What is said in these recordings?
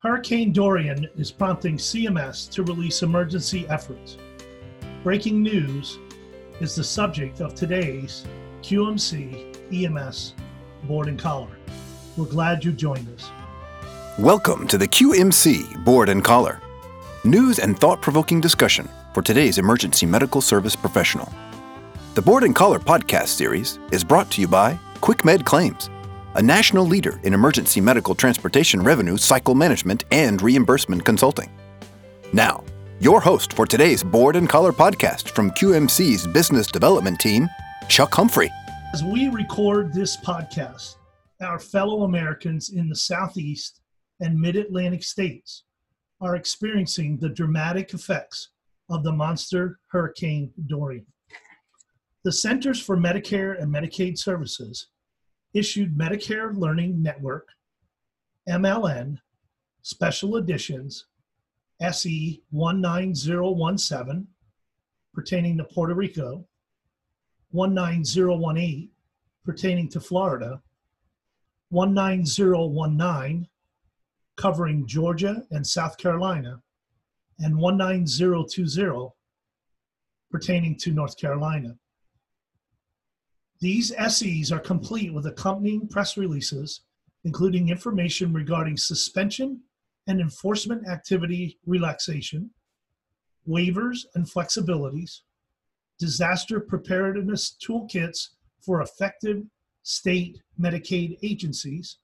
Hurricane Dorian is prompting CMS to release emergency efforts. Breaking news is the subject of today's QMC EMS Board and Collar. We're glad you joined us. Welcome to the QMC Board and Collar. News and thought provoking discussion for today's emergency medical service professional. The Board and Collar podcast series is brought to you by QuickMed Claims a national leader in emergency medical transportation revenue cycle management and reimbursement consulting. Now, your host for today's Board and Collar podcast from QMC's business development team, Chuck Humphrey. As we record this podcast, our fellow Americans in the Southeast and Mid Atlantic states are experiencing the dramatic effects of the monster Hurricane Dorian. The Centers for Medicare and Medicaid Services issued Medicare Learning Network, MLN, Special Editions, SE 19017, pertaining to Puerto Rico, 19018, pertaining to Florida, 19019, covering Georgia and South Carolina, and 19020, pertaining to North Carolina. These SEs are complete with accompanying press releases, including information regarding suspension and enforcement activity relaxation, waivers and flexibilities, disaster preparedness toolkits for effective state Medicaid agencies,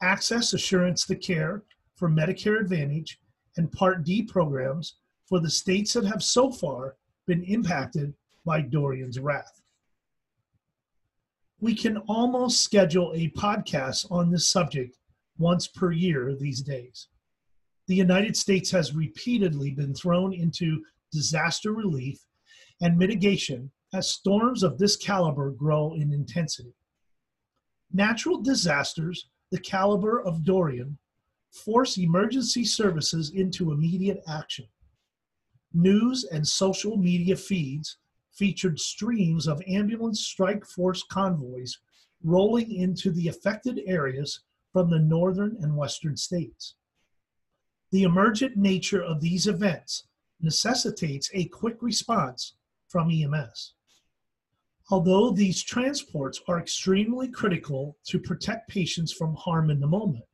access assurance to care for Medicare Advantage and Part D programs for the states that have so far been impacted by Dorian's wrath we can almost schedule a podcast on this subject once per year these days. The United States has repeatedly been thrown into disaster relief and mitigation as storms of this caliber grow in intensity. Natural disasters, the caliber of Dorian, force emergency services into immediate action. News and social media feeds featured streams of ambulance strike force convoys rolling into the affected areas from the northern and western states. The emergent nature of these events necessitates a quick response from EMS. Although these transports are extremely critical to protect patients from harm in the moment,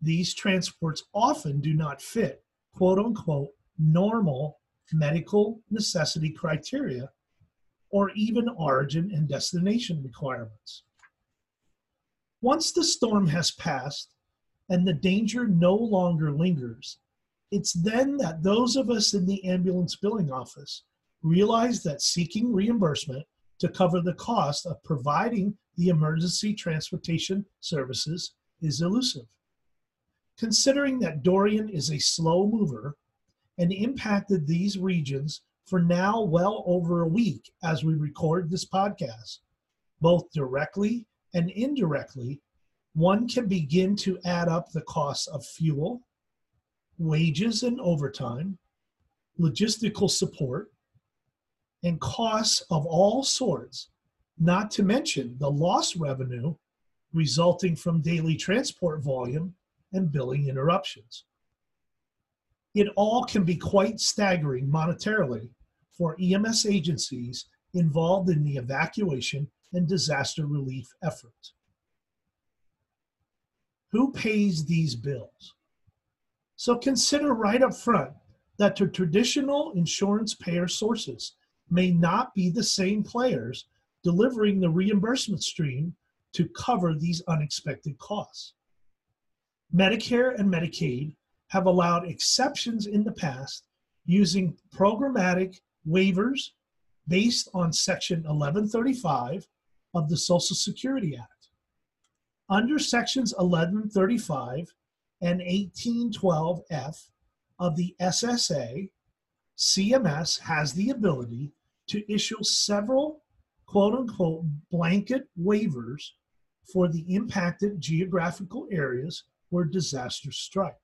these transports often do not fit quote unquote normal medical necessity criteria, or even origin and destination requirements. Once the storm has passed and the danger no longer lingers, it's then that those of us in the ambulance billing office realize that seeking reimbursement to cover the cost of providing the emergency transportation services is elusive. Considering that Dorian is a slow mover and impacted these regions for now well over a week as we record this podcast, both directly and indirectly, one can begin to add up the costs of fuel, wages and overtime, logistical support, and costs of all sorts, not to mention the lost revenue resulting from daily transport volume and billing interruptions it all can be quite staggering monetarily for EMS agencies involved in the evacuation and disaster relief efforts. Who pays these bills? So consider right up front that the traditional insurance payer sources may not be the same players delivering the reimbursement stream to cover these unexpected costs. Medicare and Medicaid have allowed exceptions in the past using programmatic waivers based on Section 1135 of the Social Security Act. Under Sections 1135 and 1812F of the SSA, CMS has the ability to issue several quote unquote blanket waivers for the impacted geographical areas where disasters strike.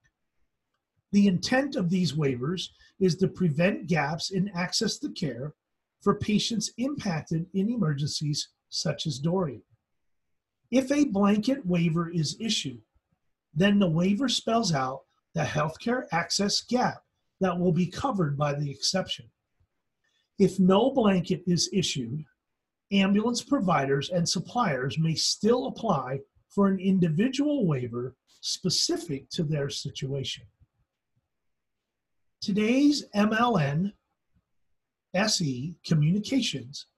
The intent of these waivers is to prevent gaps in access to care for patients impacted in emergencies such as Dorian. If a blanket waiver is issued, then the waiver spells out the healthcare access gap that will be covered by the exception. If no blanket is issued, ambulance providers and suppliers may still apply for an individual waiver specific to their situation. Today's MLN SE communications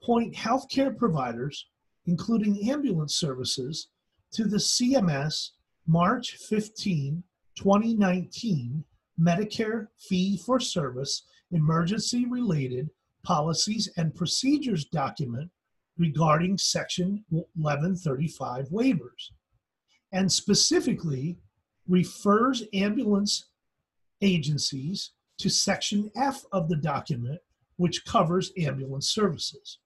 point healthcare providers, including ambulance services, to the CMS March 15, 2019 Medicare Fee for Service Emergency Related Policies and Procedures document regarding Section 1135 waivers, and specifically refers ambulance agencies to Section F of the document, which covers ambulance services.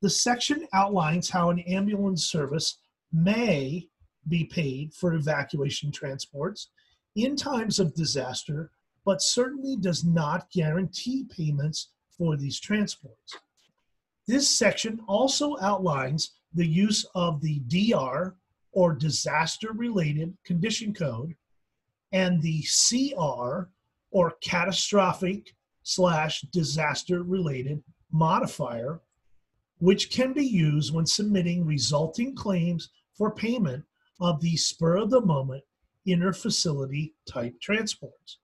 The section outlines how an ambulance service may be paid for evacuation transports in times of disaster, but certainly does not guarantee payments for these transports. This section also outlines the use of the DR or disaster related condition code and the CR or catastrophic slash disaster related modifier, which can be used when submitting resulting claims for payment of the spur of the moment inter-facility type transports.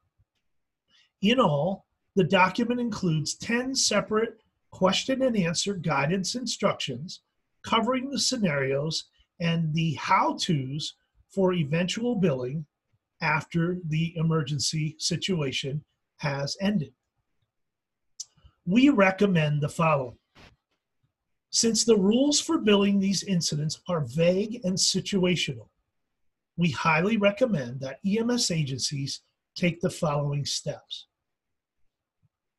In all, the document includes 10 separate question and answer guidance instructions covering the scenarios and the how to's for eventual billing after the emergency situation has ended. We recommend the following. Since the rules for billing these incidents are vague and situational, we highly recommend that EMS agencies take the following steps.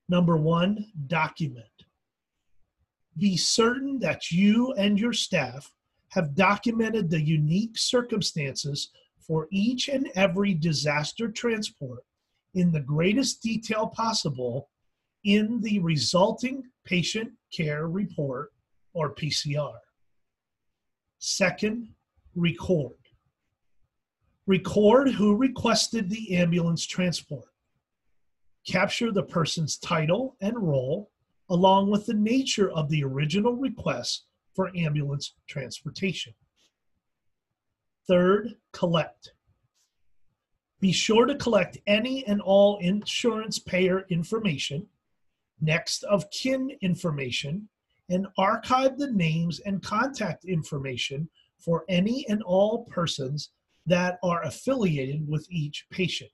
Number one, document. Be certain that you and your staff have documented the unique circumstances for each and every disaster transport in the greatest detail possible in the resulting patient care report or PCR. Second, record. Record who requested the ambulance transport. Capture the person's title and role, along with the nature of the original request for ambulance transportation. Third, collect. Be sure to collect any and all insurance payer information, next of kin information, and archive the names and contact information for any and all persons that are affiliated with each patient.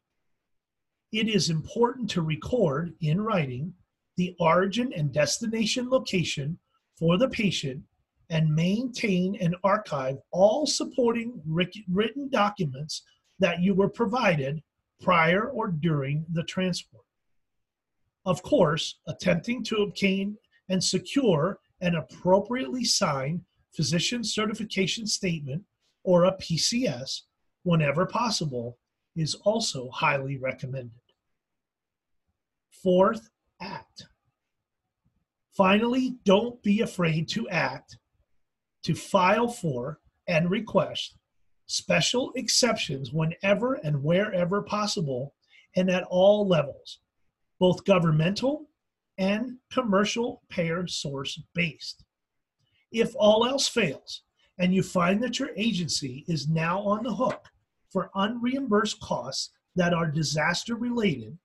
It is important to record in writing the origin and destination location for the patient and maintain and archive all supporting written documents that you were provided prior or during the transport. Of course, attempting to obtain and secure an appropriately signed physician certification statement or a PCS whenever possible is also highly recommended. Fourth, act. Finally, don't be afraid to act, to file for and request special exceptions whenever and wherever possible and at all levels, both governmental and commercial payer source based. If all else fails, and you find that your agency is now on the hook for unreimbursed costs that are disaster related,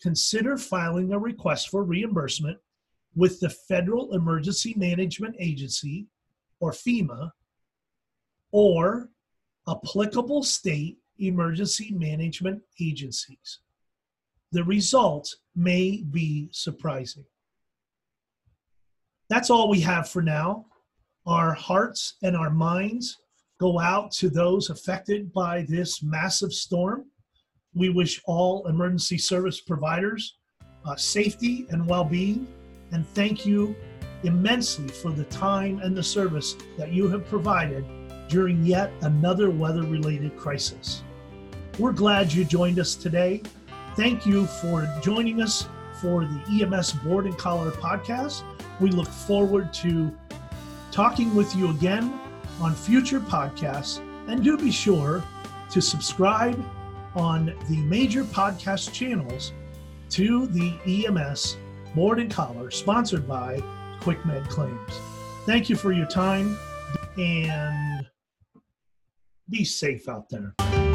consider filing a request for reimbursement with the Federal Emergency Management Agency, or FEMA, or applicable state emergency management agencies. The results may be surprising. That's all we have for now. Our hearts and our minds go out to those affected by this massive storm. We wish all emergency service providers uh, safety and well being, and thank you immensely for the time and the service that you have provided during yet another weather related crisis. We're glad you joined us today. Thank you for joining us for the EMS Board and Collar podcast. We look forward to talking with you again on future podcasts. And do be sure to subscribe on the major podcast channels to the EMS Board and Collar, sponsored by QuickMed Claims. Thank you for your time and be safe out there.